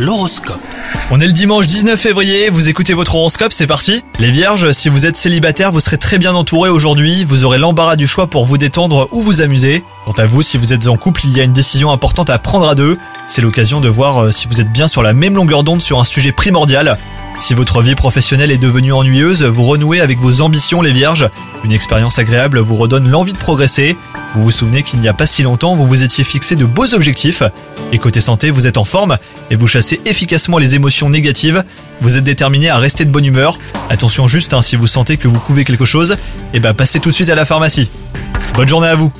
L'horoscope. On est le dimanche 19 février, vous écoutez votre horoscope, c'est parti Les vierges, si vous êtes célibataire, vous serez très bien entouré aujourd'hui, vous aurez l'embarras du choix pour vous détendre ou vous amuser. Quant à vous, si vous êtes en couple, il y a une décision importante à prendre à deux, c'est l'occasion de voir euh, si vous êtes bien sur la même longueur d'onde sur un sujet primordial. Si votre vie professionnelle est devenue ennuyeuse, vous renouez avec vos ambitions les vierges. Une expérience agréable vous redonne l'envie de progresser. Vous vous souvenez qu'il n'y a pas si longtemps, vous vous étiez fixé de beaux objectifs. Et côté santé, vous êtes en forme et vous chassez efficacement les émotions négatives. Vous êtes déterminé à rester de bonne humeur. Attention juste, hein, si vous sentez que vous couvez quelque chose, et ben passez tout de suite à la pharmacie. Bonne journée à vous